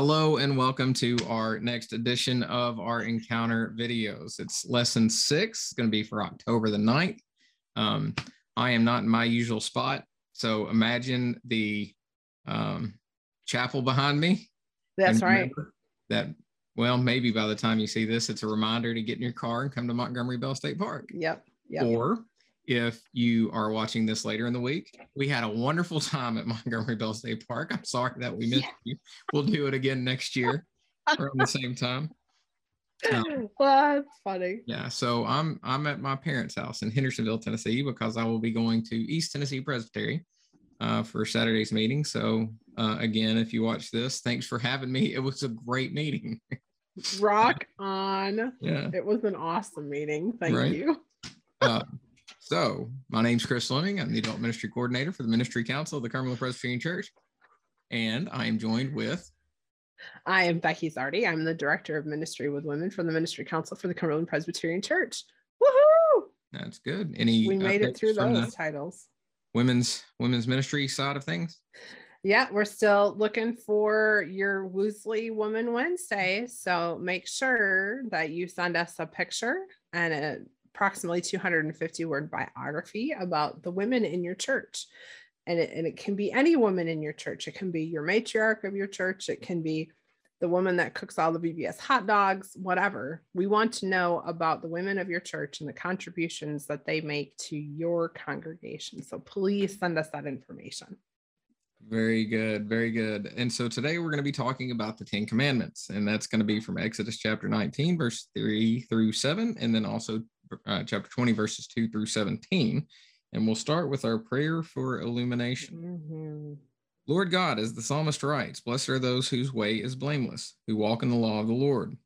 Hello and welcome to our next edition of our encounter videos. It's lesson six, it's going to be for October the 9th. Um, I am not in my usual spot, so imagine the um, chapel behind me. That's right. That, well, maybe by the time you see this, it's a reminder to get in your car and come to Montgomery Bell State Park. Yep. yep. Or if you are watching this later in the week. We had a wonderful time at Montgomery Bell State Park. I'm sorry that we missed yeah. you. We'll do it again next year around the same time. Um, well, that's funny. Yeah, so I'm I'm at my parents' house in Hendersonville, Tennessee, because I will be going to East Tennessee Presbytery uh, for Saturday's meeting. So uh, again, if you watch this, thanks for having me. It was a great meeting. Rock on. Yeah, it was an awesome meeting. Thank right? you. uh, so, my name's Chris Fleming. I'm the Adult Ministry Coordinator for the Ministry Council of the Cumberland Presbyterian Church. And I am joined with. I am Becky Zardy. I'm the Director of Ministry with Women from the Ministry Council for the Cumberland Presbyterian Church. Woohoo! That's good. Any we made it through those titles. Women's women's ministry side of things. Yeah, we're still looking for your Woosley Woman Wednesday. So make sure that you send us a picture and a approximately 250 word biography about the women in your church. And it, and it can be any woman in your church. It can be your matriarch of your church. It can be the woman that cooks all the BBS hot dogs, whatever. We want to know about the women of your church and the contributions that they make to your congregation. So please send us that information. Very good. Very good. And so today we're going to be talking about the Ten Commandments, and that's going to be from Exodus chapter 19, verse 3 through 7, and then also uh, chapter 20, verses 2 through 17. And we'll start with our prayer for illumination. Mm-hmm. Lord God, as the psalmist writes, blessed are those whose way is blameless, who walk in the law of the Lord.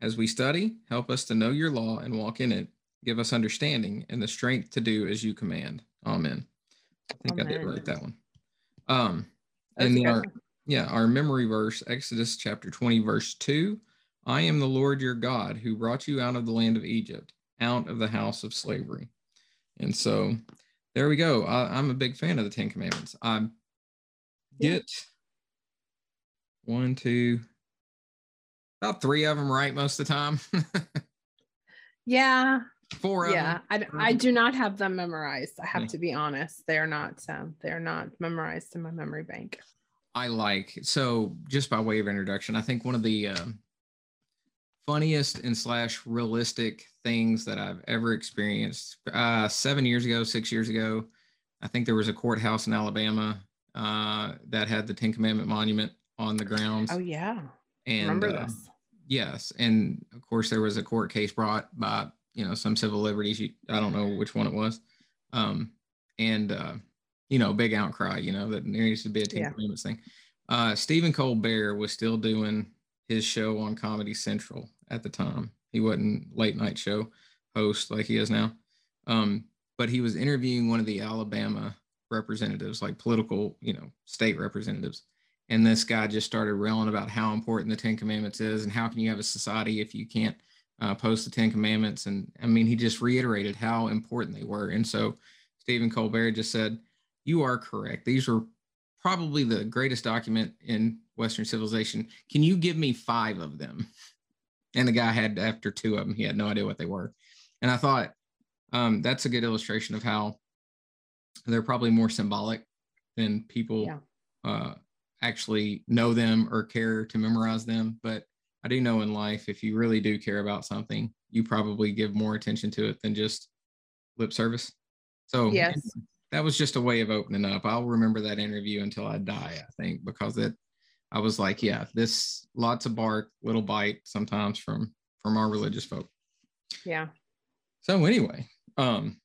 As we study, help us to know your law and walk in it. Give us understanding and the strength to do as you command. Amen. I think Amen. I did write that one. Um, and our, yeah, our memory verse, Exodus chapter 20, verse 2. I am the Lord your God who brought you out of the land of Egypt out of the house of slavery. And so there we go. I, am a big fan of the Ten Commandments. I get one, two, about three of them right most of the time. yeah. Four yeah, I, I do not have them memorized. I have to be honest. They're not um, they're not memorized in my memory bank. I like so just by way of introduction, I think one of the um, funniest and slash realistic things that I've ever experienced. Uh, seven years ago, six years ago, I think there was a courthouse in Alabama uh, that had the Ten Commandment monument on the grounds. Oh yeah, and remember uh, this? Yes, and of course there was a court case brought by you know some civil liberties. I don't know which one it was, um, and uh, you know big outcry. You know that there needs to be a Ten yeah. Commandments thing. Uh, Stephen Colbert was still doing his show on Comedy Central at the time. He wasn't late night show host like he is now. Um, but he was interviewing one of the Alabama representatives, like political, you know, state representatives. And this guy just started railing about how important the Ten Commandments is and how can you have a society if you can't uh, post the Ten Commandments. And I mean, he just reiterated how important they were. And so Stephen Colbert just said, You are correct. These were probably the greatest document in Western civilization. Can you give me five of them? And the guy had, after two of them, he had no idea what they were. And I thought um, that's a good illustration of how they're probably more symbolic than people yeah. uh, actually know them or care to memorize them. But I do know in life, if you really do care about something, you probably give more attention to it than just lip service. So yes. that was just a way of opening up. I'll remember that interview until I die, I think, because it I was like, yeah, this lots of bark, little bite sometimes from from our religious folk. Yeah. So anyway, um,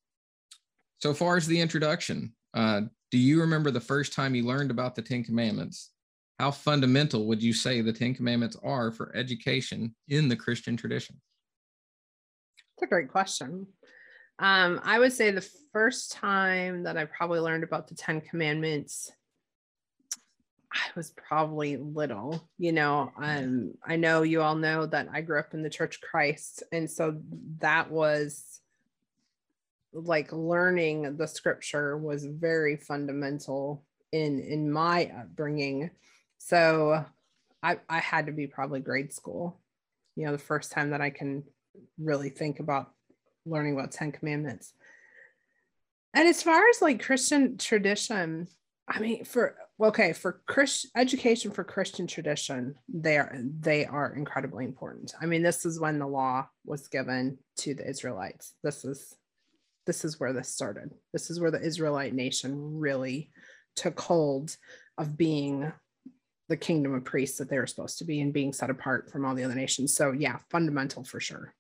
so far as the introduction, uh, do you remember the first time you learned about the Ten Commandments? How fundamental would you say the Ten Commandments are for education in the Christian tradition? That's a great question. Um, I would say the first time that I probably learned about the Ten Commandments I was probably little, you know. Um, I know you all know that I grew up in the Church of Christ, and so that was like learning the scripture was very fundamental in in my upbringing. So I, I had to be probably grade school. You know, the first time that I can really think about learning about Ten Commandments. And as far as like Christian tradition, I mean, for okay, for Christian education for Christian tradition, they are they are incredibly important. I mean, this is when the law was given to the Israelites. This is this is where this started. This is where the Israelite nation really took hold of being the kingdom of priests that they were supposed to be and being set apart from all the other nations. So yeah, fundamental for sure.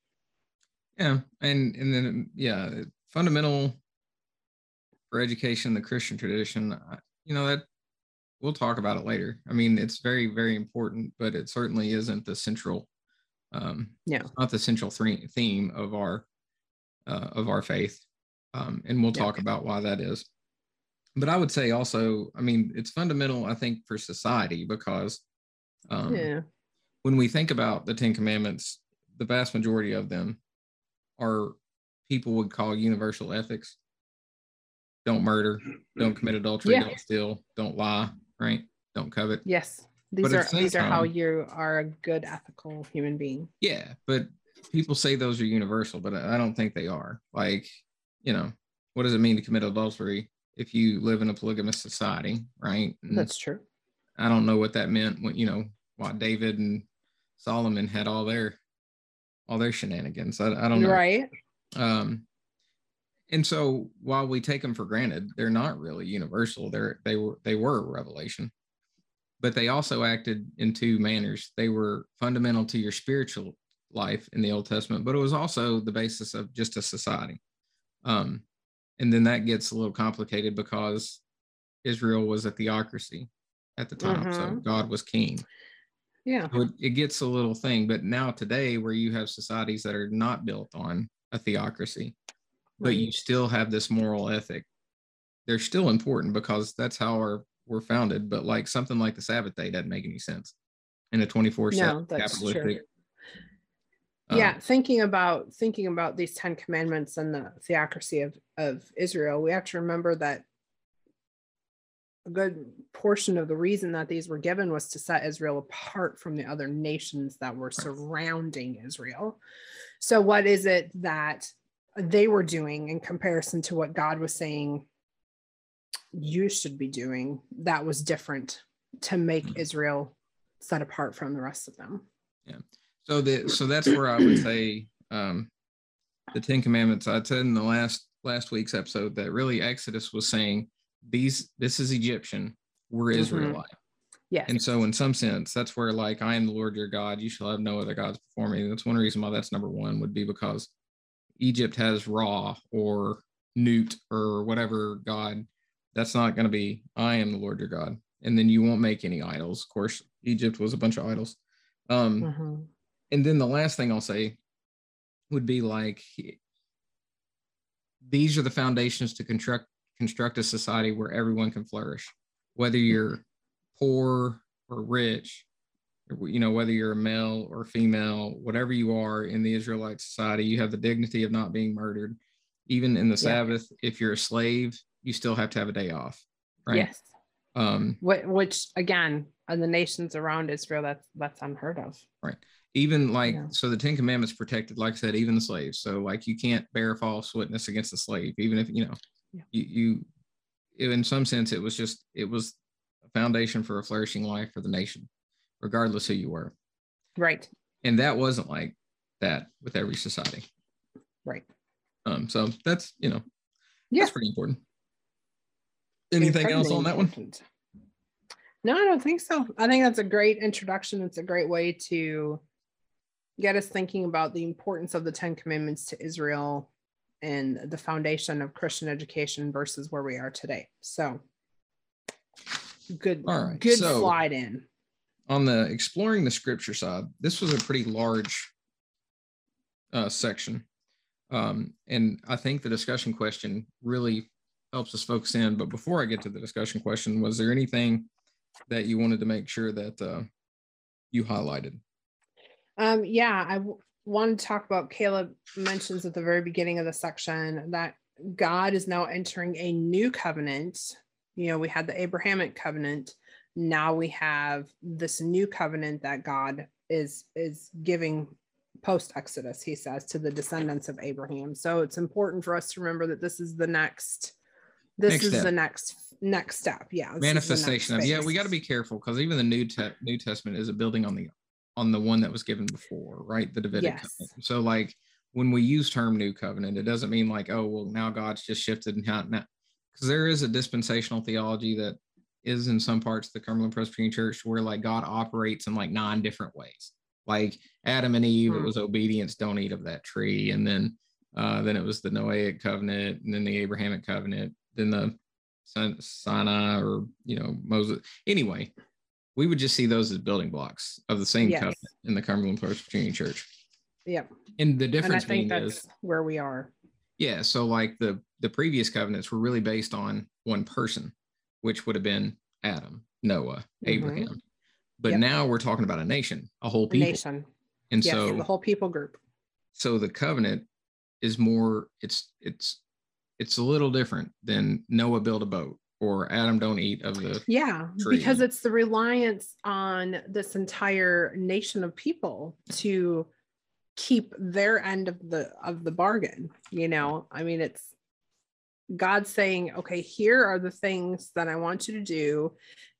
Yeah, and and then yeah, fundamental for education, the Christian tradition. You know that we'll talk about it later. I mean, it's very very important, but it certainly isn't the central. Um, yeah, not the central theme of our uh, of our faith, um, and we'll talk yeah. about why that is but I would say also, I mean, it's fundamental, I think, for society because um, yeah. when we think about the Ten Commandments, the vast majority of them are people would call universal ethics. Don't murder, don't commit adultery, yeah. don't steal, don't lie, right? Don't covet. Yes. These but are these are how you are a good ethical human being. Yeah, but people say those are universal, but I don't think they are. Like, you know, what does it mean to commit adultery? If you live in a polygamous society, right? And That's true. I don't know what that meant when you know why David and Solomon had all their all their shenanigans. I, I don't know. Right. Um, and so while we take them for granted, they're not really universal. They're they were they were a revelation, but they also acted in two manners. They were fundamental to your spiritual life in the Old Testament, but it was also the basis of just a society. Um, and then that gets a little complicated because Israel was a theocracy at the time, mm-hmm. so God was king. Yeah, so it, it gets a little thing, but now today, where you have societies that are not built on a theocracy, right. but you still have this moral ethic, they're still important because that's how our we're founded. But like something like the Sabbath day doesn't make any sense in a 24 no, capitalistic true yeah um, thinking about thinking about these 10 commandments and the theocracy of of israel we have to remember that a good portion of the reason that these were given was to set israel apart from the other nations that were surrounding israel. So what is it that they were doing in comparison to what god was saying you should be doing that was different to make mm-hmm. israel set apart from the rest of them? Yeah so the so that's where I would say um, the Ten Commandments. I said in the last last week's episode that really Exodus was saying these this is Egyptian, we're mm-hmm. Israelite. Yeah. And so in some sense, that's where like I am the Lord your God, you shall have no other gods before me. That's one reason why that's number one would be because Egypt has Ra or Nut or whatever God. That's not going to be I am the Lord your God. And then you won't make any idols. Of course, Egypt was a bunch of idols. Um, mm-hmm and then the last thing I'll say would be like these are the foundations to construct construct a society where everyone can flourish, whether you're poor or rich, you know, whether you're a male or female, whatever you are in the Israelite society, you have the dignity of not being murdered. Even in the yeah. Sabbath, if you're a slave, you still have to have a day off. Right. Yes. Um, which again, in the nations around Israel, that's that's unheard of. Right even like yeah. so the ten commandments protected like i said even the slaves. So like you can't bear false witness against the slave even if you know yeah. you, you in some sense it was just it was a foundation for a flourishing life for the nation regardless who you were. Right. And that wasn't like that with every society. Right. Um so that's you know yeah. that's pretty important. Anything else on that one? no i don't think so. I think that's a great introduction. It's a great way to get us thinking about the importance of the Ten Commandments to Israel and the foundation of Christian education versus where we are today. So good, All right. good so, slide in. On the exploring the scripture side, this was a pretty large uh, section. Um, and I think the discussion question really helps us focus in. But before I get to the discussion question, was there anything that you wanted to make sure that uh, you highlighted? Um, yeah, I w- want to talk about Caleb mentions at the very beginning of the section that God is now entering a new covenant. You know, we had the Abrahamic covenant, now we have this new covenant that God is is giving post Exodus, he says, to the descendants of Abraham. So it's important for us to remember that this is the next this next is step. the next next step. Yeah. Manifestation of yeah, we got to be careful because even the New Te- New Testament is a building on the on the one that was given before, right? The Davidic yes. covenant. So like when we use term new covenant, it doesn't mean like, oh, well, now God's just shifted and how now because there is a dispensational theology that is in some parts of the Cumberland Presbyterian Church where like God operates in like nine different ways. Like Adam and Eve, hmm. it was obedience, don't eat of that tree. And then uh, then it was the Noahic covenant, and then the Abrahamic covenant, then the Sinai or you know Moses. Anyway, we would just see those as building blocks of the same yes. covenant in the Cumberland Presbyterian Church. Yep. And the difference and I think that's is, where we are. Yeah. So like the the previous covenants were really based on one person, which would have been Adam, Noah, mm-hmm. Abraham. But yep. now we're talking about a nation, a whole people. A nation. And yes, so the whole people group. So the covenant is more it's it's it's a little different than Noah build a boat or Adam don't eat of the yeah tree. because it's the reliance on this entire nation of people to keep their end of the of the bargain you know? I mean it's god saying okay here are the things that i want you to do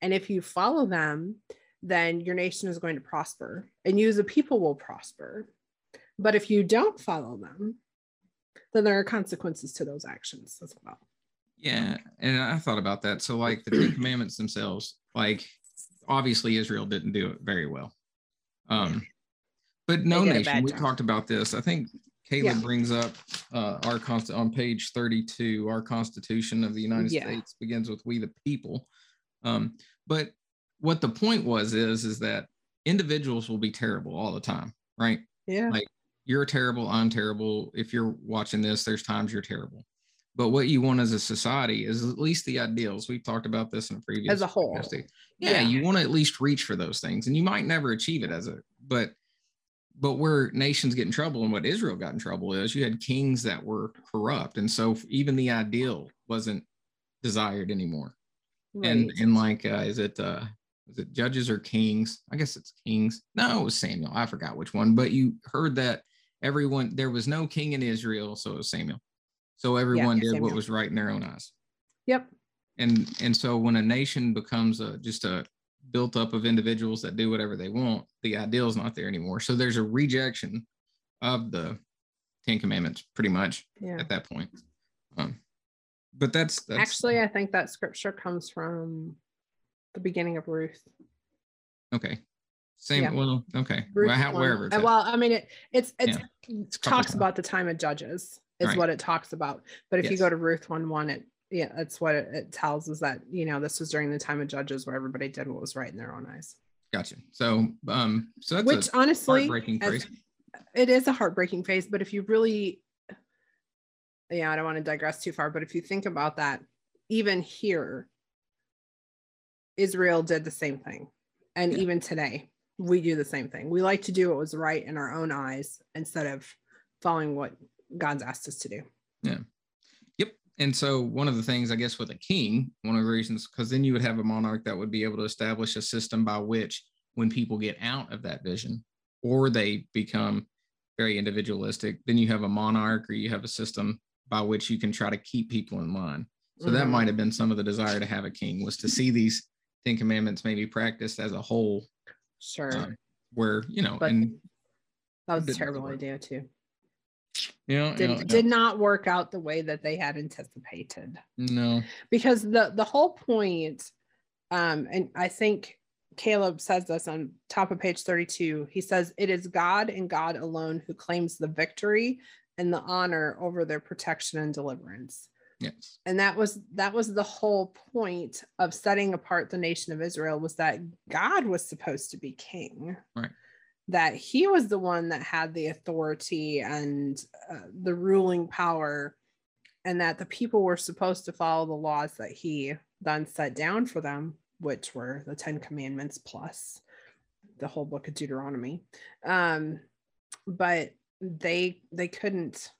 and if you follow them then your nation is going to prosper and you as a people will prosper. But if you don't follow them then there are consequences to those actions as well yeah and i thought about that so like the ten commandments themselves like obviously israel didn't do it very well um but no nation, we talked about this. I think Caleb yeah. brings up uh, our const on page 32, our Constitution of the United yeah. States begins with we the people. Um, but what the point was is is that individuals will be terrible all the time, right? Yeah. Like you're terrible, I'm terrible. If you're watching this, there's times you're terrible. But what you want as a society is at least the ideals. We've talked about this in a previous as a whole. Yeah, yeah, you want to at least reach for those things, and you might never achieve it as a, but but where nations get in trouble and what Israel got in trouble is you had kings that were corrupt. And so even the ideal wasn't desired anymore. Right. And and like uh, is it uh is it judges or kings? I guess it's kings. No, it was Samuel. I forgot which one, but you heard that everyone there was no king in Israel, so it was Samuel. So everyone yeah, did what was right in their own eyes. Yep. And and so when a nation becomes a just a built up of individuals that do whatever they want, the ideal is not there anymore. So there's a rejection of the Ten Commandments, pretty much yeah. at that point. Um, but that's, that's actually, I think that scripture comes from the beginning of Ruth. Okay. Same. Yeah. Well, okay. Well, how, wherever. well, I mean, it it's, it's yeah. it talks about the time of Judges is right. what it talks about. But if yes. you go to Ruth one one, it yeah, that's what it, it tells is that you know this was during the time of judges where everybody did what was right in their own eyes. Gotcha. So, um, so that's which honestly, as, it is a heartbreaking phase. But if you really, yeah, I don't want to digress too far, but if you think about that, even here, Israel did the same thing, and yeah. even today, we do the same thing. We like to do what was right in our own eyes instead of following what God's asked us to do. Yeah Yep. and so one of the things i guess with a king one of the reasons because then you would have a monarch that would be able to establish a system by which when people get out of that vision or they become very individualistic then you have a monarch or you have a system by which you can try to keep people in line so mm-hmm. that might have been some of the desire to have a king was to see these ten commandments maybe practiced as a whole sure um, where you know but and that was a terrible idea too yeah, did, yeah, did not work out the way that they had anticipated. No, because the the whole point, um, and I think Caleb says this on top of page 32. He says, It is God and God alone who claims the victory and the honor over their protection and deliverance. Yes. And that was that was the whole point of setting apart the nation of Israel was that God was supposed to be king. Right that he was the one that had the authority and uh, the ruling power and that the people were supposed to follow the laws that he then set down for them which were the 10 commandments plus the whole book of deuteronomy. Um, but they they couldn't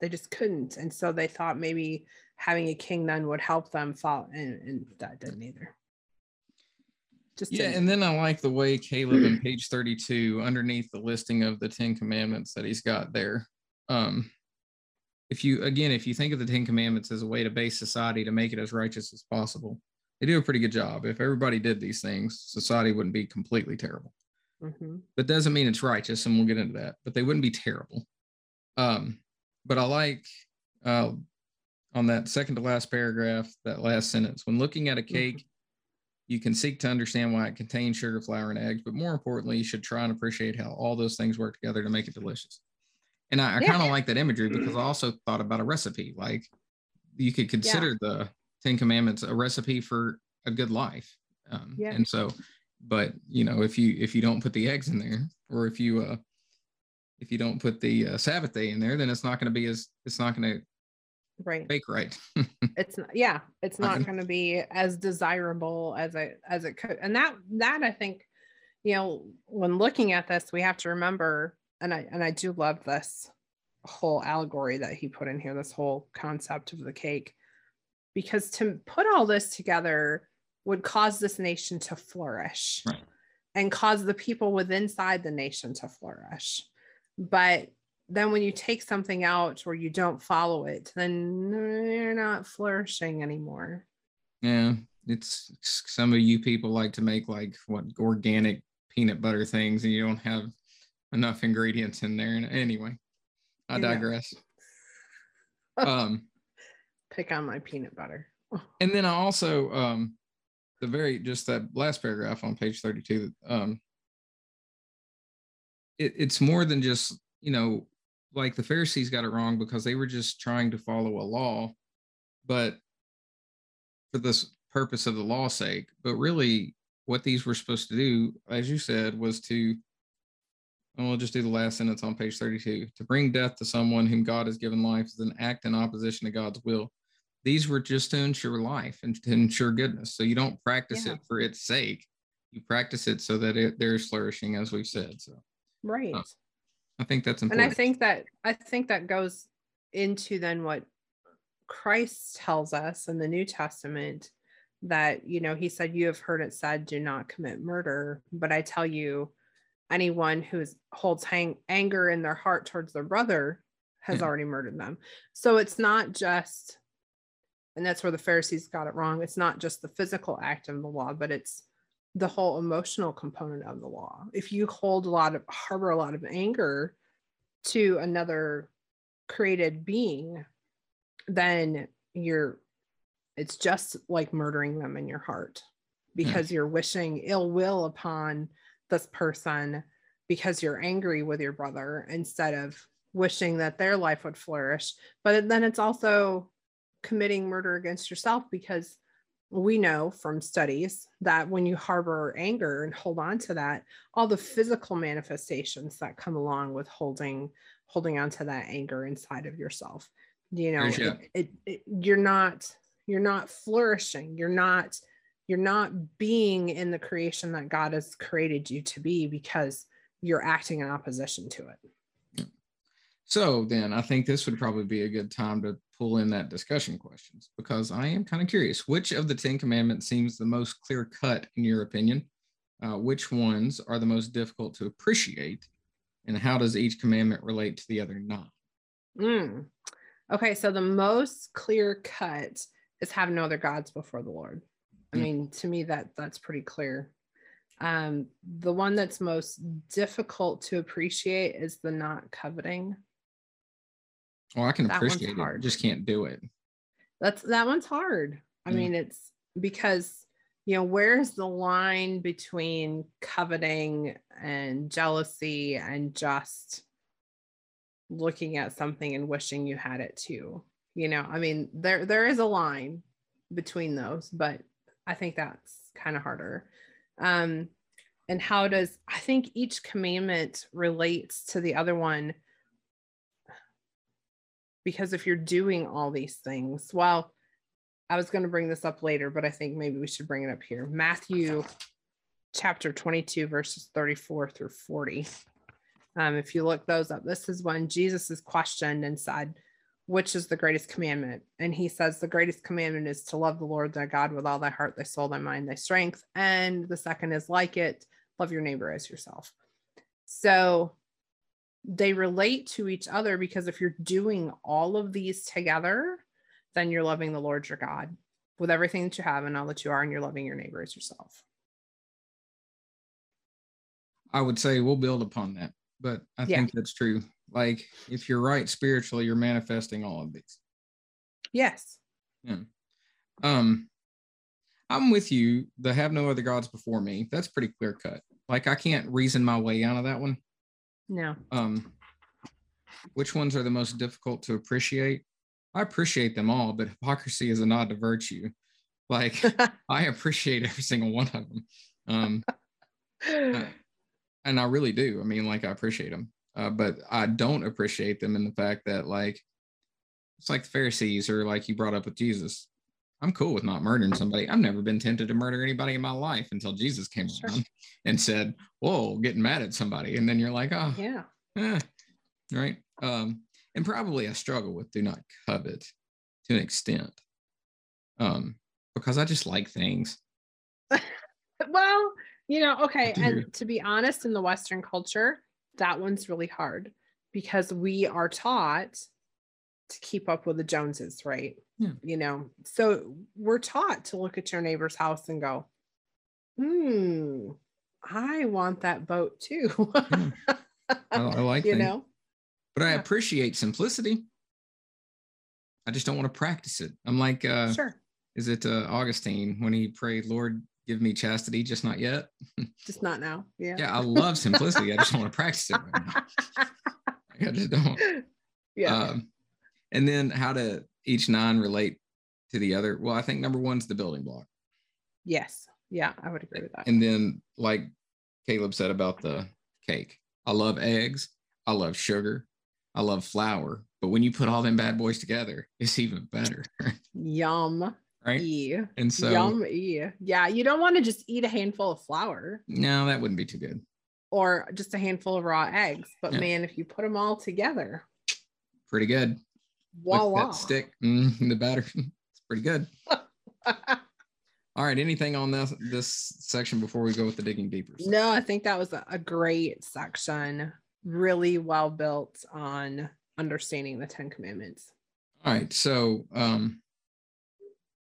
they just couldn't. And so they thought maybe having a king then would help them follow and, and that didn't either Just yeah, to- and then I like the way Caleb in page 32, underneath the listing of the Ten Commandments that he's got there. Um, if you again, if you think of the Ten Commandments as a way to base society to make it as righteous as possible, they do a pretty good job. If everybody did these things, society wouldn't be completely terrible. Mhm. But doesn't mean it's righteous, and we'll get into that. But they wouldn't be terrible. Um, but I like uh, on that second to last paragraph, that last sentence. When looking at a cake, you can seek to understand why it contains sugar, flour, and eggs. But more importantly, you should try and appreciate how all those things work together to make it delicious. And I, I Yeah. kind of like that imagery because I also thought about a recipe. Like you could consider the Ten Commandments a recipe for a good life. Um, Yeah. And so, but you know, if you if you don't put the eggs in there, or if you uh, if you don't put the uh, Sabbath day in there, then it's not going to be as it's not going to right. bake right. It's not, yeah, it's not going to be as desirable as it as it could. And that that I think, you know, when looking at this, we have to remember, and I and I do love this whole allegory that he put in here, this whole concept of the cake, because to put all this together would cause this nation to flourish Right. and cause the people within inside the nation to flourish. But then when you take something out or you don't follow it, then you're not flourishing anymore. Yeah, it's some of you people like to make like what organic peanut butter things, and you don't have enough ingredients in there. And anyway, I digress. um, Pick on my peanut butter. and then I also um, the very just that last paragraph on page thirty-two. Um, it, it's more than just you know like the Pharisees got it wrong because they were just trying to follow a law, but for this purpose of the law's sake. But really, what these were supposed to do, as you said, was to, and we'll just do the last sentence on page 32 to bring death to someone whom God has given life is an act in opposition to God's will. These were just to ensure life and to ensure goodness. So you don't practice Yeah. it for its sake. You practice it so that it, there's flourishing, as we've said. So Right. Oh, I think that's important. and. I think that I think that goes into then what Christ tells us in the New Testament that you know he said you have heard it said do not commit murder but I tell you anyone who is, holds hang, anger in their heart towards their brother has Yeah. already murdered them so it's not just and that's where the Pharisees got it wrong it's not just the physical act of the law but it's the whole emotional component of the law. If you hold a lot of harbor a lot of anger to another created being, then you're it's just like murdering them in your heart hmm. because you're wishing ill will upon this person because you're angry with your brother instead of wishing that their life would flourish. But then it's also committing murder against yourself because we know from studies that when you harbor anger and hold on to that all the physical manifestations that come along with holding holding on to that anger inside of yourself you know your- it, it, it, you're not you're not flourishing. You're not you're not being in the creation that god has created you to be because you're acting in opposition to it. So then I think this would probably be a good time to pull in that discussion questions because I am kind of curious which of the 10 commandments seems the most clear cut in your opinion? Uh, which ones are the most difficult to appreciate? And how does each commandment relate to the other nine? Mm. Okay, so the most clear cut is have no other gods before the Lord. I Mm. mean, to me that that's pretty clear. Um, the one that's most difficult to appreciate is the not coveting. Well, I can That appreciate it, I just can't do it. That's that one's hard. I Mm. mean, it's because you know, where's the line between coveting and jealousy and just looking at something and wishing you had it too? You know, I mean, there there is a line between those, but I think that's kind of harder. Um, and how does I think each commandment relates to the other one because if you're doing all these things, well, I was going to bring this up later, but I think maybe we should bring it up here. Matthew chapter 22, verses 34 through 40. Um, if you look those up, this is when Jesus is questioned and said, which is the greatest commandment? And he says the greatest commandment is to love the Lord thy God with all thy heart, thy soul, thy mind, thy strength. And the second is like it, love your neighbor as yourself. So they relate to each other because if you're doing all of these together, then you're loving the Lord your God with everything that you have and all that you are, and you're loving your neighbor as yourself. I would say we'll build upon that, but I yeah. think that's true. Like if you're right spiritually, you're manifesting all of these. Yes. Yeah. Um, I'm with you. The have no other gods before me. That's pretty clear cut. Like I can't reason my way out of that one. No. Um, which ones are the most difficult to appreciate? I appreciate them all, but hypocrisy is a nod to virtue. Like I appreciate every single one of them. Um, uh, and I really do. I mean, like I appreciate them, uh, but I don't appreciate them in the fact that like it's like the Pharisees or like you brought up with Jesus. I'm cool with not murdering somebody. I've never been tempted to murder anybody in my life until Jesus came sure. along and said, "Whoa, getting mad at somebody," and then you're like, "Oh, yeah, eh. right." Um, and probably I struggle with do not covet to an extent, um, because I just like things. well, you know, okay. And to be honest, in the Western culture, that one's really hard because we are taught to keep up with the Joneses, right? Yeah. You know, so we're taught to look at your neighbor's house and go, hmm, I want that boat too. yeah. I, I, like you things. know, but I appreciate simplicity. I just don't want to practice it. I'm like, uh, sure. Is it uh, Augustine when he prayed, Lord, give me chastity, just not yet. just not now. Yeah. Yeah, I love simplicity. I just don't want to practice it right I just don't. Yeah. Um, and then how to each nine relate to the other. Well, I think number one's the building block. Yes. Yeah, I would agree with that. And then, like Caleb said about the cake, I love eggs. I love sugar. I love flour. But when you put all them bad boys together, it's even better. Yum right? E. And so yummy. Yeah, you don't want to just eat a handful of flour. No, that wouldn't be too good. Or just a handful of raw eggs. But yeah. man, if you put them all together, pretty good. Voila. stick mm, the batter. it's pretty good. all right. Anything on this this section before we go with the digging deeper? No, I think that was a, a great section. Really well built on understanding the Ten Commandments. All right. So um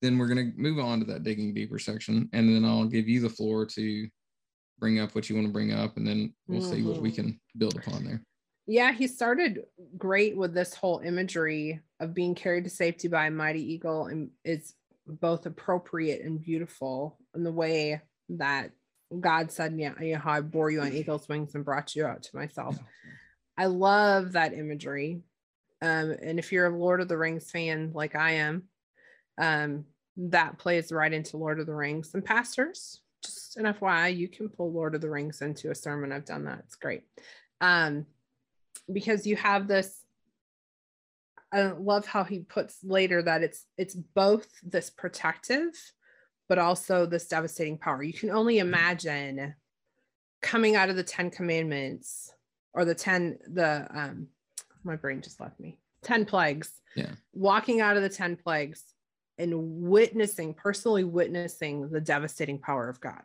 then we're going to move on to that digging deeper section and then i'll give you the floor to bring up what you want to bring up and then we'll mm-hmm. see what we mm-hmm. can build upon there yeah he started great with this whole imagery of being carried to safety by a mighty eagle and it's both appropriate and beautiful in the way that god said yeah you know i bore you on eagle's wings and brought you out to myself i love that imagery um, and if you're a lord of the rings fan like i am um, that plays right into Lord of the Rings. And pastors, just an FYI, you can pull Lord of the Rings into a sermon. I've done that. It's great. Um, because you have this I love how he puts later that it's it's both this protective but also this devastating power. You can only imagine coming out of the 10 commandments or the 10 the um my brain just left me. 10 plagues. Yeah. Walking out of the 10 plagues and witnessing, personally witnessing the devastating power of God.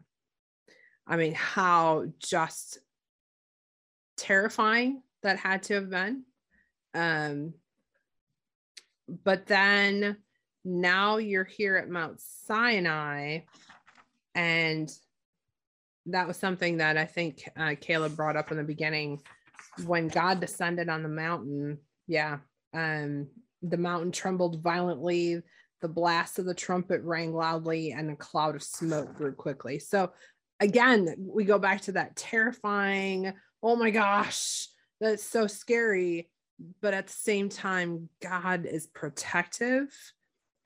I mean, how just terrifying that had to have been. Um, but then now you're here at Mount Sinai, and that was something that I think uh, Caleb brought up in the beginning when God descended on the mountain. Yeah, um, the mountain trembled violently the blast of the trumpet rang loudly and a cloud of smoke grew quickly. So again, we go back to that terrifying, oh my gosh, that's so scary. But at the same time, God is protective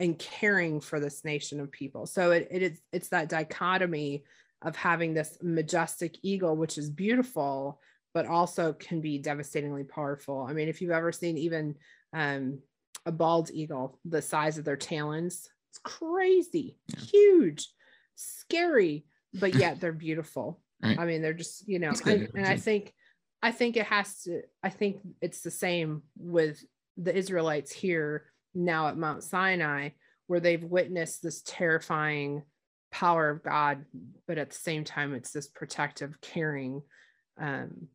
and caring for this nation of people. So it, it is it's that dichotomy of having this majestic eagle, which is beautiful, but also can be devastatingly powerful. I mean, if you've ever seen even um, a bald eagle the size of their talons. It's crazy, yeah. huge, scary, but yet they're beautiful. Right. I mean, they're just, you know, I, and I think, I think it has to, I think it's the same with the Israelites here now at Mount Sinai, where they've witnessed this terrifying power of God, but at the same time, it's this protective, caring um,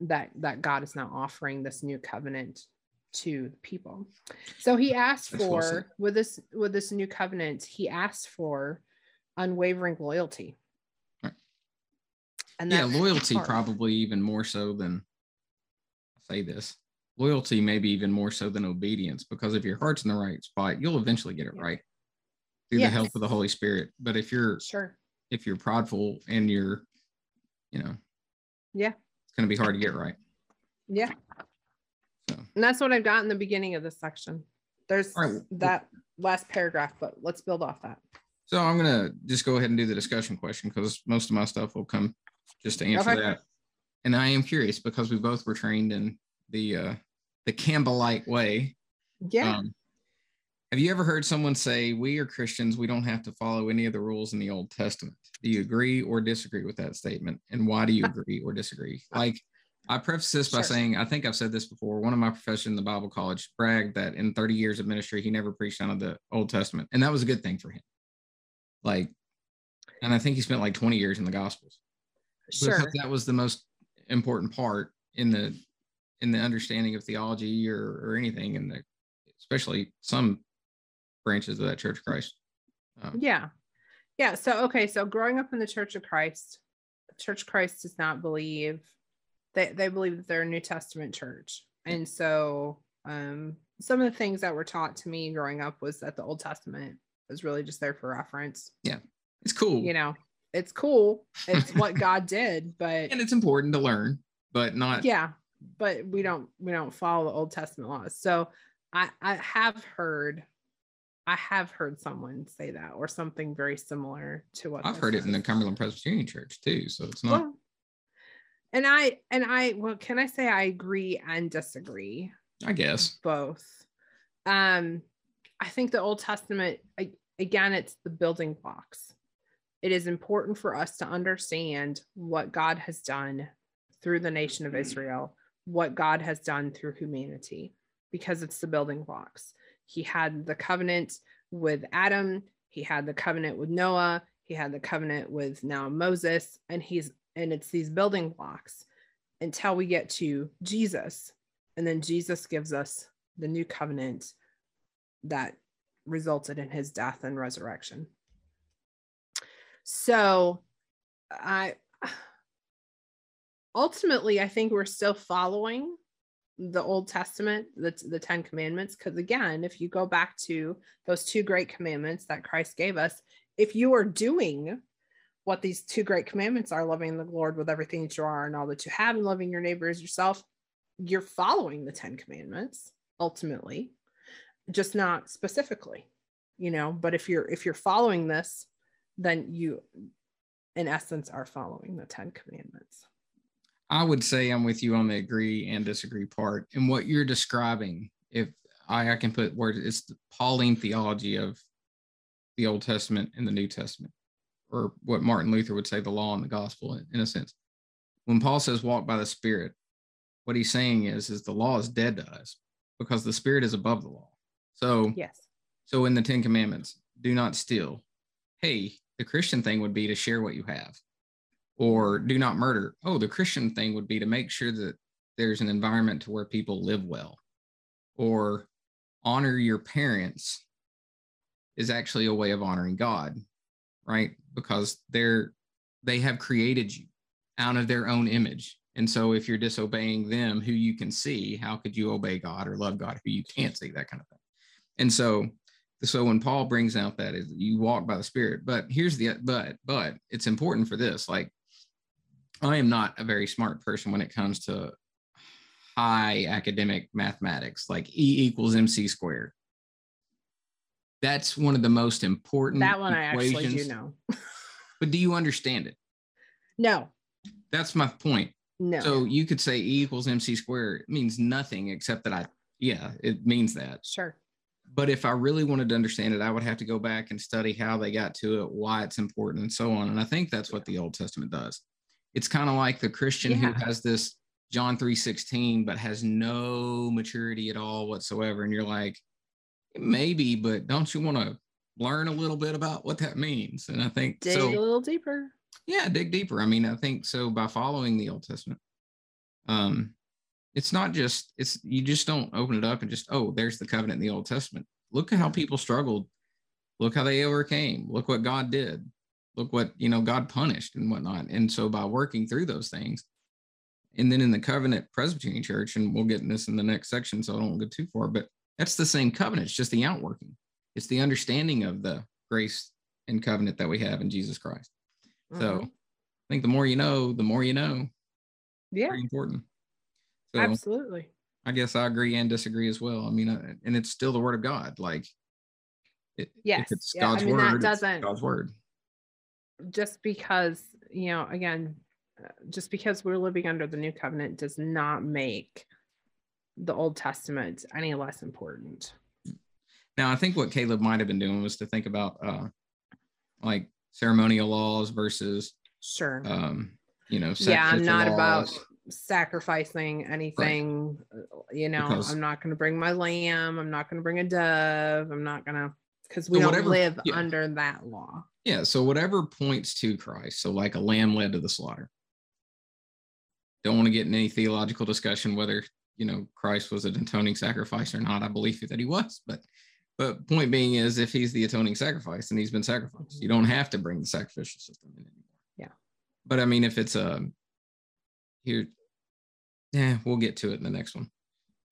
that that God is now offering this new covenant to the people. So he asked for with this with this new covenant, he asked for unwavering loyalty. And yeah, loyalty hard. probably even more so than say this. Loyalty maybe even more so than obedience because if your heart's in the right spot, you'll eventually get it yeah. right through yes. the help of the Holy Spirit. But if you're sure if you're prideful and you're, you know, yeah, it's gonna be hard to get right. Yeah. So. And that's what I've got in the beginning of this section. There's right. that last paragraph, but let's build off that. So I'm gonna just go ahead and do the discussion question because most of my stuff will come just to answer okay. that. And I am curious because we both were trained in the uh the Campbellite way. Yeah. Um, have you ever heard someone say, We are Christians, we don't have to follow any of the rules in the Old Testament? Do you agree or disagree with that statement? And why do you agree or disagree? Like, I preface this by sure. saying, I think I've said this before. One of my professors in the Bible college bragged that in 30 years of ministry, he never preached out of the Old Testament. And that was a good thing for him. Like, and I think he spent like 20 years in the Gospels. Sure. Because that was the most important part in the in the understanding of theology or or anything in the especially some branches of that Church of Christ. Um, yeah. Yeah. So, okay. So, growing up in the Church of Christ, Church of Christ does not believe, they, they believe that they're a New Testament church. And so, um, some of the things that were taught to me growing up was that the Old Testament was really just there for reference. Yeah. It's cool. You know, it's cool. It's what God did, but and it's important to learn, but not yeah. But we don't we don't follow the Old Testament laws. So I I have heard I have heard someone say that or something very similar to what I've heard it in the Cumberland Presbyterian Church too. So it's not. Well, and I and I well, can I say I agree and disagree? I guess both. Um, I think the Old Testament again, it's the building blocks. It is important for us to understand what God has done through the nation of Israel, what God has done through humanity, because it's the building blocks he had the covenant with Adam, he had the covenant with Noah, he had the covenant with now Moses, and he's and it's these building blocks until we get to Jesus. And then Jesus gives us the new covenant that resulted in his death and resurrection. So I ultimately I think we're still following the Old Testament, the, the Ten Commandments, because again, if you go back to those two great commandments that Christ gave us, if you are doing what these two great commandments are, loving the Lord with everything that you are and all that you have, and loving your neighbor as yourself, you're following the Ten Commandments ultimately, just not specifically, you know. But if you're if you're following this, then you, in essence, are following the Ten Commandments. I would say I'm with you on the agree and disagree part. And what you're describing, if I, I can put words, it's the Pauline theology of the Old Testament and the New Testament, or what Martin Luther would say, the law and the gospel, in, in a sense. When Paul says walk by the Spirit, what he's saying is, is the law is dead to us because the Spirit is above the law. So yes. So in the Ten Commandments, do not steal. Hey, the Christian thing would be to share what you have or do not murder. Oh, the Christian thing would be to make sure that there's an environment to where people live well, or honor your parents is actually a way of honoring God, right? Because they're they have created you out of their own image. And so if you're disobeying them who you can see, how could you obey God or love God who you can't see, that kind of thing. And so so when Paul brings out that is you walk by the spirit, but here's the but but it's important for this like I am not a very smart person when it comes to high academic mathematics, like E equals MC squared. That's one of the most important. That one equations. I actually do know. but do you understand it? No. That's my point. No. So you could say E equals MC squared. It means nothing except that I, yeah, it means that. Sure. But if I really wanted to understand it, I would have to go back and study how they got to it, why it's important, and so on. And I think that's what the Old Testament does it's kind of like the Christian yeah. who has this John 3:16, but has no maturity at all whatsoever. And you're like, maybe, but don't you want to learn a little bit about what that means? And I think dig so, a little deeper. Yeah, dig deeper. I mean, I think so by following the Old Testament. Um, it's not just it's you just don't open it up and just oh there's the covenant in the old testament. Look at how people struggled. Look how they overcame. Look what god did. Look what you know god punished and whatnot. And so by working through those things and then in the Cumberland Presbyterian Church and we'll get in this in the next section so i don't go too far but that's the same covenant. It's just the outworking. It's the understanding of the grace and covenant that we have in jesus christ. Mm-hmm. so i think the more you know the more you know. Yeah. Very important so Absolutely. I guess I agree and disagree as well. I mean, uh, and it's still the word of God. Like, it, yes, if it's yeah. God's I mean, word, that doesn't God's word. Just because you know, again, uh, just because we're living under the new covenant does not make the Old Testament any less important. Now, I think what Caleb might have been doing was to think about uh, like ceremonial laws versus sure, um, you know, yeah, I'm not laws. about sacrificing anything right. Uh, you know because, i'm not going to bring my lamb i'm not going to bring a dove i'm not going to because we so don't live yeah. under that law. Yeah so whatever points to christ so like a lamb led to the slaughter. Don't want to get in any theological discussion whether you know christ was an atoning sacrifice or not i believe that he was but but point being is if he's the atoning sacrifice and he's been sacrificed. You don't have to bring the sacrificial system in anymore. Yeah. But i mean if it's a here yeah, we'll get to it in the next one.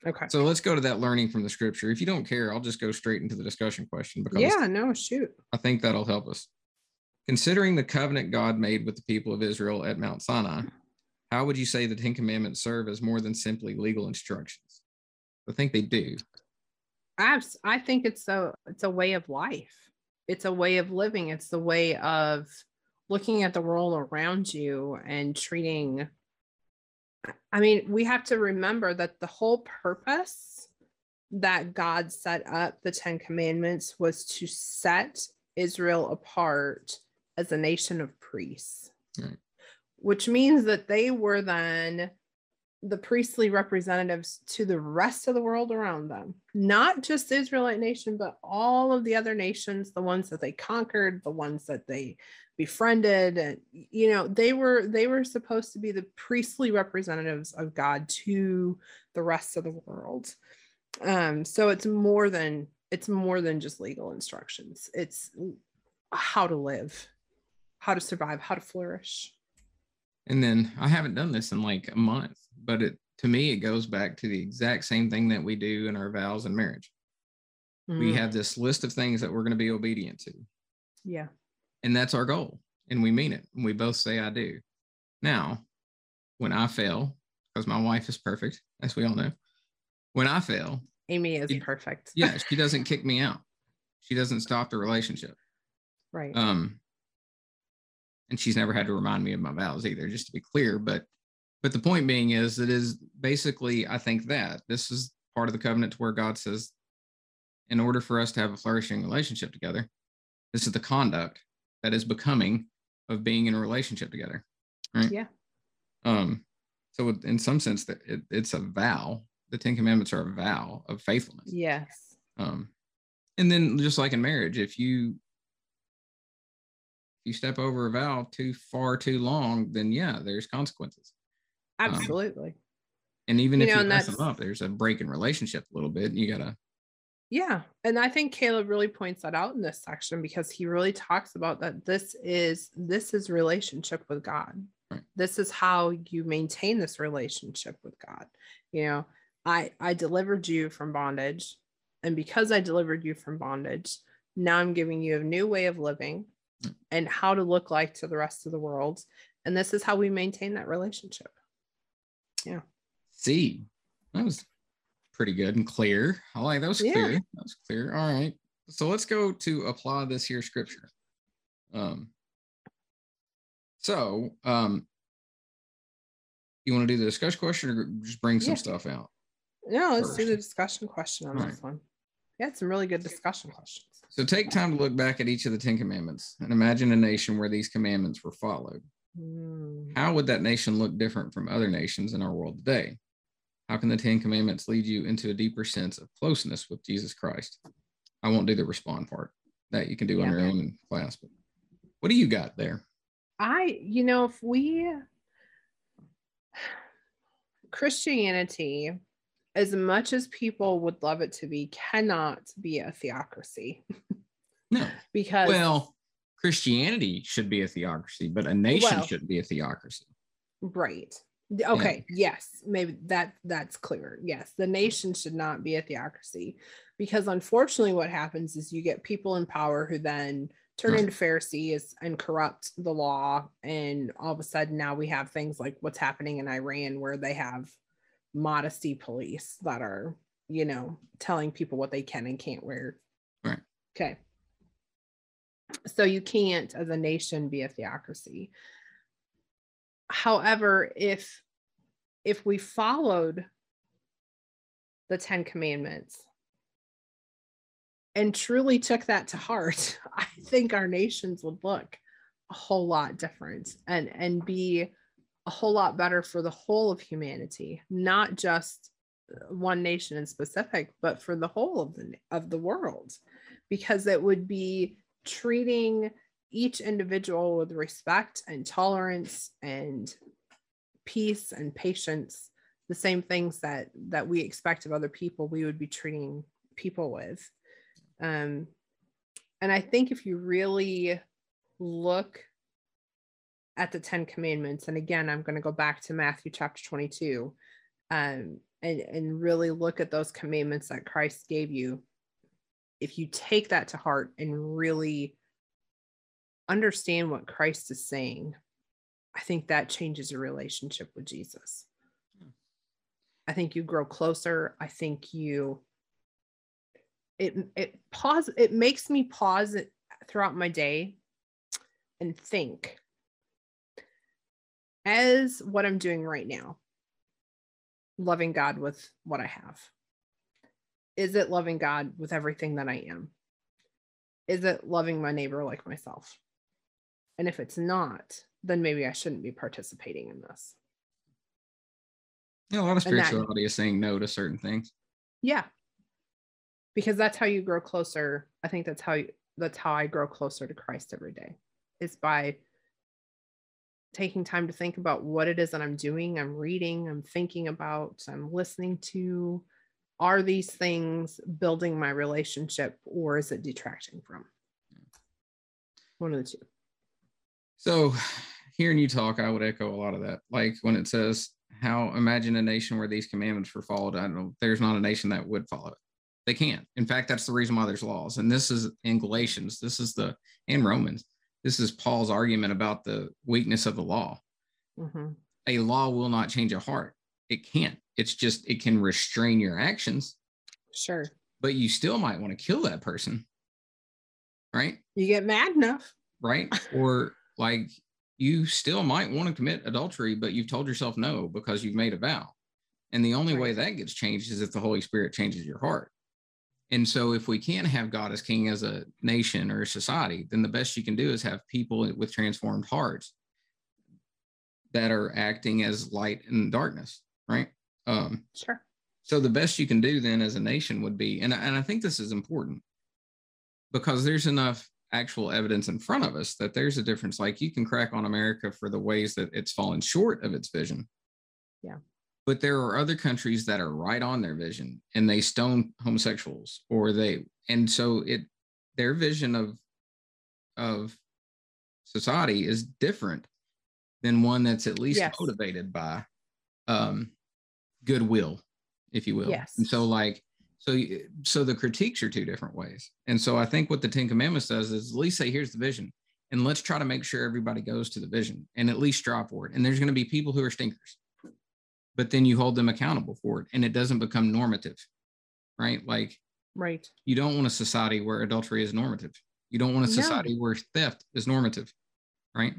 Okay. So let's go to that learning from the scripture. If you don't care, I'll just go straight into the discussion question because yeah, no, shoot. I think that'll help us. Considering the covenant God made with the people of Israel at Mount Sinai, how would you say the Ten Commandments serve as more than simply legal instructions? I think they do. I I think it's a it's a way of life. It's a way of living. It's the way of looking at the world around you and treating I mean, we have to remember that the whole purpose that God set up the Ten Commandments was to set Israel apart as a nation of priests, right. which means that they were then the priestly representatives to the rest of the world around them, not just the Israelite nation, but all of the other nations, the ones that they conquered, the ones that they befriended and you know they were they were supposed to be the priestly representatives of god to the rest of the world. Um so it's more than it's more than just legal instructions. It's how to live how to survive how to flourish. And then i haven't done this in like a month but it to me it goes back to the exact same thing that we do in our vows and marriage. Mm. we have this list of things that we're going to be obedient to. Yeah and that's our goal. And we mean it. And we both say, I do. Now, when I fail, because my wife is perfect, as we all know, when I fail, Amy is she, perfect. yeah, she doesn't kick me out. She doesn't stop the relationship. Right. Um, and she's never had to remind me of my vows either, just to be clear. But but the point being is it is basically, I think that this is part of the covenant to where God says, in order for us to have a flourishing relationship together, this is the conduct that is becoming of being in a relationship together right? Yeah. Um so in some sense that it, it's a vow. The ten commandments are a vow of faithfulness. Yes. Um and then just like in marriage if you if you step over a vow too far too long then yeah there's consequences. Um, absolutely. um, and even you if know, you mess them up there's a break in relationship a little bit you gotta yeah. And I think Caleb really points that out in this section because he really talks about that this is this is relationship with God. Right. This is how you maintain this relationship with God. You know, I I delivered you from bondage and because I delivered you from bondage, now I'm giving you a new way of living mm. and how to look like to the rest of the world. And this is how we maintain that relationship. Yeah. See, that was pretty good and clear. I like that was yeah. clear. That was clear. All right. So let's go to apply this here scripture. Um so um you want to do the discussion question or just bring some yeah. stuff out? No, let's first? do the discussion question on All this right. one. Yeah, some really good discussion questions. So take time to look back at each of the Ten Commandments and imagine a nation where these commandments were followed. Mm. How would that nation look different from other nations in our world today? How can the Ten Commandments lead you into a deeper sense of closeness with Jesus Christ? I won't do the respond part that you can do yeah. on your own in class, but what do you got there? I, you know, if we Christianity, as much as people would love it to be, cannot be a theocracy. No. because well, Christianity should be a theocracy, but a nation well, should be a theocracy. Right. Okay. Yes. Maybe that that's clear. Yes. The nation should not be a theocracy because unfortunately what happens is you get people in power who then turn mm. into Pharisees and corrupt the law. And all of a sudden now we have things like what's happening in Iran where they have modesty police that are, you know, telling people what they can and can't wear. Right. Okay. So you can't, as a nation, be a theocracy. However, if if we followed the Ten Commandments and truly took that to heart, I think our nations would look a whole lot different and and be a whole lot better for the whole of humanity, not just one nation in specific, but for the whole of the of the world, because it would be treating each individual with respect and tolerance and peace and patience the same things that that we expect of other people we would be treating people with. Um and i think if you really look at the 10 commandments and again i'm going to go back to matthew chapter 22 um and and really look at those commandments that christ gave you. If you take that to heart and really understand what Christ is saying, I think that changes your relationship with Jesus. Hmm. I think you grow closer. I think you it it pause it makes me pause it throughout my day and think as what I'm doing right now, loving God with what I have is it loving God with everything that I am? Is it loving my neighbor like myself? And if it's not, then maybe I shouldn't be participating in this. Yeah, a lot of spirituality that, is saying no to certain things. Yeah. Because that's how you grow closer. I think that's how you, that's how I grow closer to Christ every day. Is by taking time to think about what it is that I'm doing, I'm reading, I'm thinking about, I'm listening to, are these things building my relationship or is it detracting from one of the two so hearing you talk i would echo a lot of that like when it says how imagine a nation where these commandments were followed i don't know there's not a nation that would follow it they can't in fact that's the reason why there's laws and this is in galatians this is the in romans this is paul's argument about the weakness of the law mm-hmm. a law will not change a heart it can't it's just it can restrain your actions. Sure. But you still might want to kill that person. Right? You get mad enough. Right? or like you still might want to commit adultery, but you've told yourself no because you've made a vow. And the only right. way that gets changed is if the Holy Spirit changes your heart. And so, if we can't have God as king as a nation or a society, then the best you can do is have people with transformed hearts that are acting as light in darkness, right? Um, sure. So the best you can do then as a nation would be, and, and I think this is important because there's enough actual evidence in front of us that there's a difference. Like you can crack on America for the ways that it's fallen short of its vision. Yeah. But there are other countries that are right on their vision and they stone homosexuals or they, and so it, their vision of, of society is different than one that's at least yes. motivated by um, goodwill, if you will. Yes. And so like so so the critiques are two different ways. And so I think what the Ten Commandments does is at least say here's the vision, and let's try to make sure everybody goes to the vision and at least strive for it. And there's going to be people who are stinkers, but then you hold them accountable for it, and it doesn't become normative, right? Like right. You don't want a society where adultery is normative. You don't want a society no. where theft is normative, right?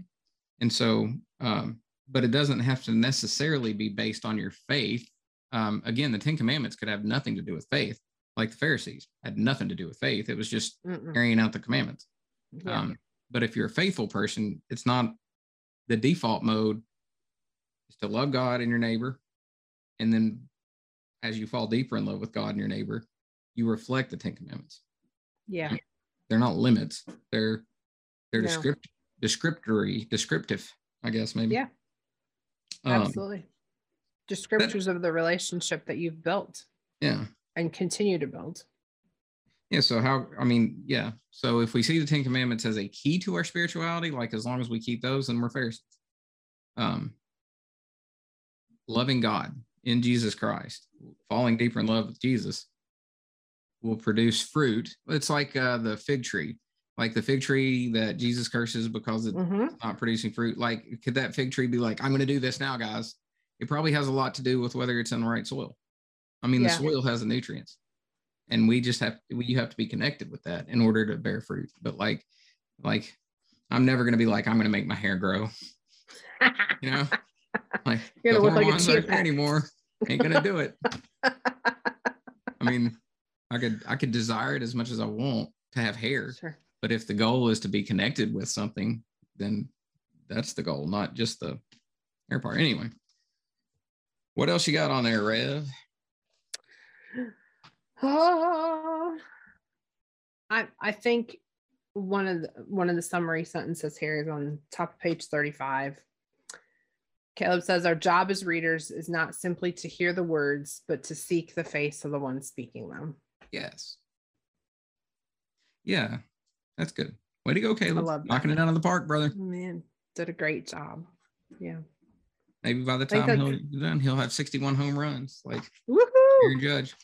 And so, um, but it doesn't have to necessarily be based on your faith um, again, the Ten Commandments could have nothing to do with faith, like the Pharisees had nothing to do with faith. It was just Mm-mm. carrying out the commandments. Yeah. Um, but if you're a faithful person, it's not the default mode is to love God and your neighbor. And then as you fall deeper in love with God and your neighbor, you reflect the Ten Commandments. Yeah. They're not limits. They're they're No. descript descriptory, descriptive, I guess maybe. Yeah. Um, Absolutely. Descriptors of the relationship that you've built yeah. and continue to build. Yeah. So how I mean, yeah. So if we see the Ten Commandments as a key to our spirituality, like as long as we keep those, then we're Pharisees. Um loving God in Jesus Christ, falling deeper in love with Jesus will produce fruit. It's like uh, the fig tree, like the fig tree that Jesus curses because it's Mhm. not producing fruit. Like, could that fig tree be like, I'm going to do this now, guys? It probably has a lot to do with whether it's in the right soil. I mean, Yeah. the soil has the nutrients, and we just have we you have to be connected with that in order to bear fruit. But like, like, I'm never going to be like, I'm going to make my hair grow. You know, like You're the gonna like hormones chia aren't there anymore. Ain't gonna do it. I mean, I could I could desire it as much as I want to have hair, Sure. but if the goal is to be connected with something, then that's the goal, not just the hair part. Anyway, what else you got on there, Rev? Oh, I I think one of the one of the summary sentences here is on top of page 35. Caleb says our job as readers is not simply to hear the words, but to seek the face of the one speaking them. Yes. Yeah, that's good. Way to go, Caleb. Knocking it out of the park, brother. Man, did a great job. Yeah. Maybe by the time he'll done, he'll have 61 home runs. Like Woohoo! Aaron Judge.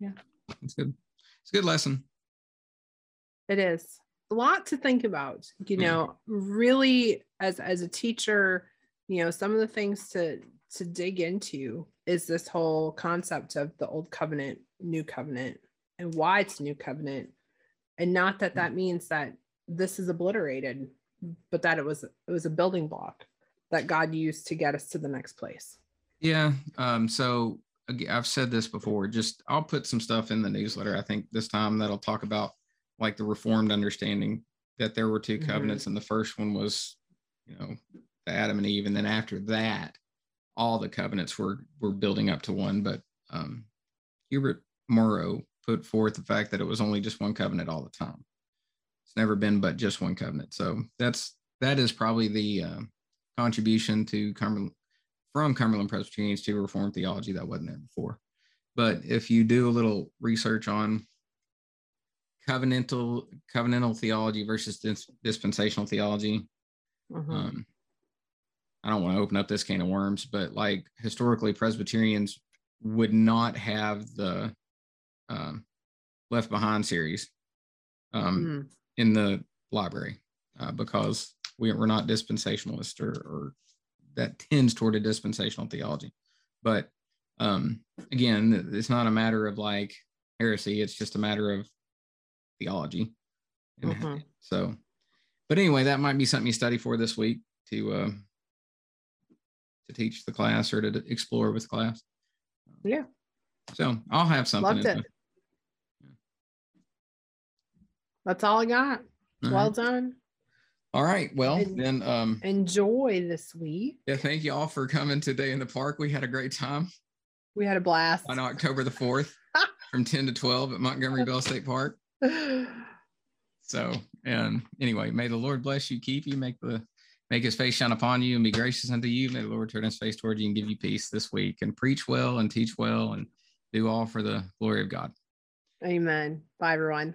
Yeah. It's good. It's a good lesson. It is a lot to think about. You Yeah. know, really as as a teacher, you know, some of the things to to dig into is this whole concept of the old covenant, new covenant, and why it's new covenant. And not that that mm. means that this is obliterated, but that it was it was a building block that God used to get us to the next place. Yeah. Um, so I've said this before. Just I'll put some stuff in the newsletter. I think this time that'll talk about like the reformed understanding that there were 2 Mhm. covenants, and the first one was, you know, the Adam and Eve, and then after that, all the covenants were were building up to one. But um, Hubert Morrow put forth the fact that it was only just one covenant all the time. It's never been but just one covenant. So that's that is probably the uh, contribution to Cumberland from Cumberland Presbyterians to Reformed theology that wasn't there before. But if you do a little research on covenantal covenantal theology versus dis- dispensational theology, Mhm. um, I don't want to open up this can of worms, but like historically, Presbyterians would not have the um, Left Behind series um, Mm. in the library uh, because we, we're not dispensationalist or, or that tends toward a dispensational theology. But um, again, it's not a matter of like heresy, it's just a matter of theology. Mhm. so, but anyway, that might be something you study for this week to uh, to teach the class or to explore with class. Yeah. So I'll have something. Loved it. That's all I got. Well right. done. All right. Well, And- then, um, Enjoy this week. yeah, thank you all for coming today in the park. We had a great time We had a blast. on October the 4th from 10 to 12 at Montgomery Bell State Park. So, and anyway, may the Lord bless you, keep you, make the make his face shine upon you and be gracious unto you. May the Lord turn his face toward you and give you peace this week and preach well and teach well and do all for the glory of God. Amen. Bye, everyone.